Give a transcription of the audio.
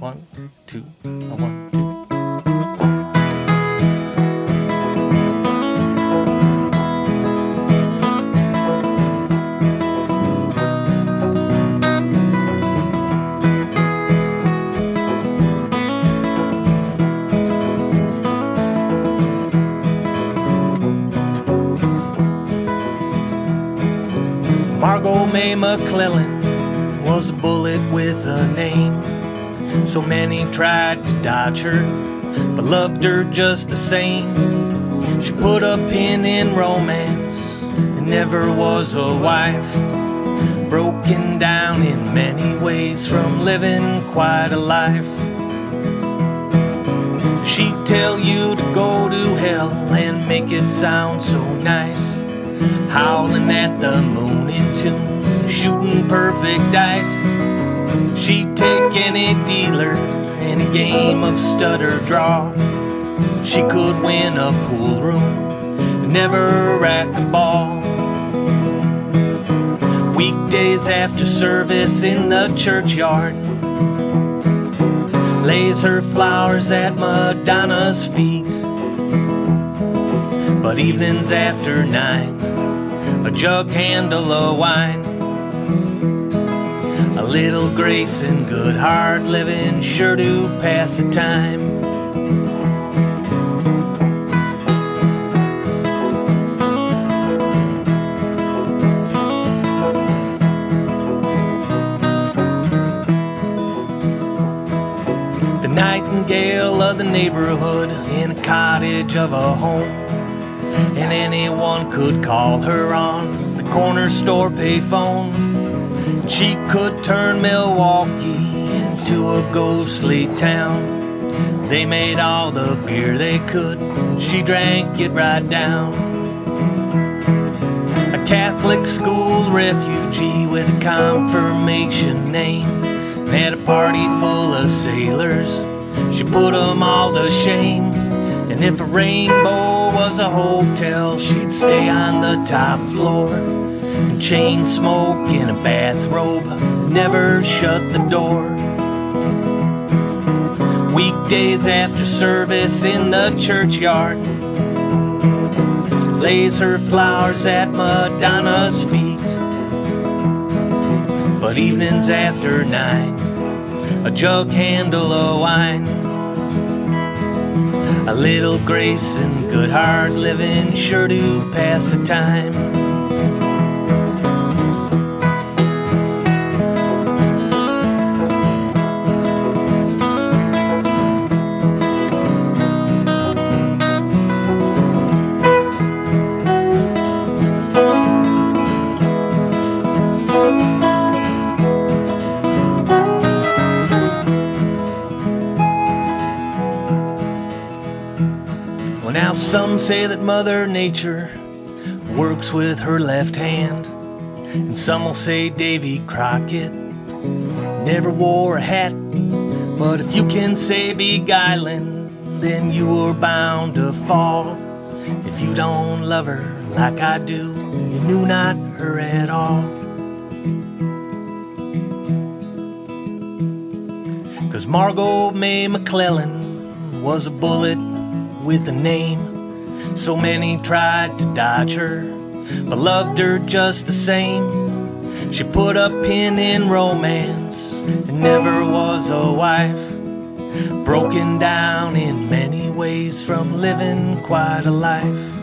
one, two, one, two. Margot May McClellan was a bullet with a name. So many tried to dodge her, but loved her just the same. She put a pin in romance and never was a wife. Broken down in many ways from living quite a life. She'd tell you to go to hell and make it sound so nice. Howling at the moon in tune, shooting perfect dice. She'd take any dealer in a game of stutter draw. She could win a pool room, never rack a ball. Weekdays after service in the churchyard, lays her flowers at Madonna's feet. But evenings after nine, a jug handle of wine. A little grace and good hard living sure do pass the time. The nightingale of the neighborhood in a cottage of a home and anyone could call her on the corner store payphone. She could turn Milwaukee into a ghostly town. They made all the beer they could, she drank it right down. A Catholic school refugee with a confirmation name. Had a party full of sailors, she put 'em all to shame. And if a rainbow was a hotel, she'd stay on the top floor. Chain smoke in a bathrobe, never shut the door. Weekdays after service in the churchyard, lays her flowers at Madonna's feet. But evenings after nine, a jug handle of wine. A little grace and good hard living sure do pass the time. Now some say that Mother Nature works with her left hand, and some will say Davy Crockett never wore a hat. But if you can say beguiling, then you are bound to fall. If you don't love her like I do, you knew not her at all. Cause Margot May McClellan was a bullet with a name. So many tried to dodge her, but loved her just the same. She put a pin in romance and never was a wife. Broken down in many ways from living quite a life.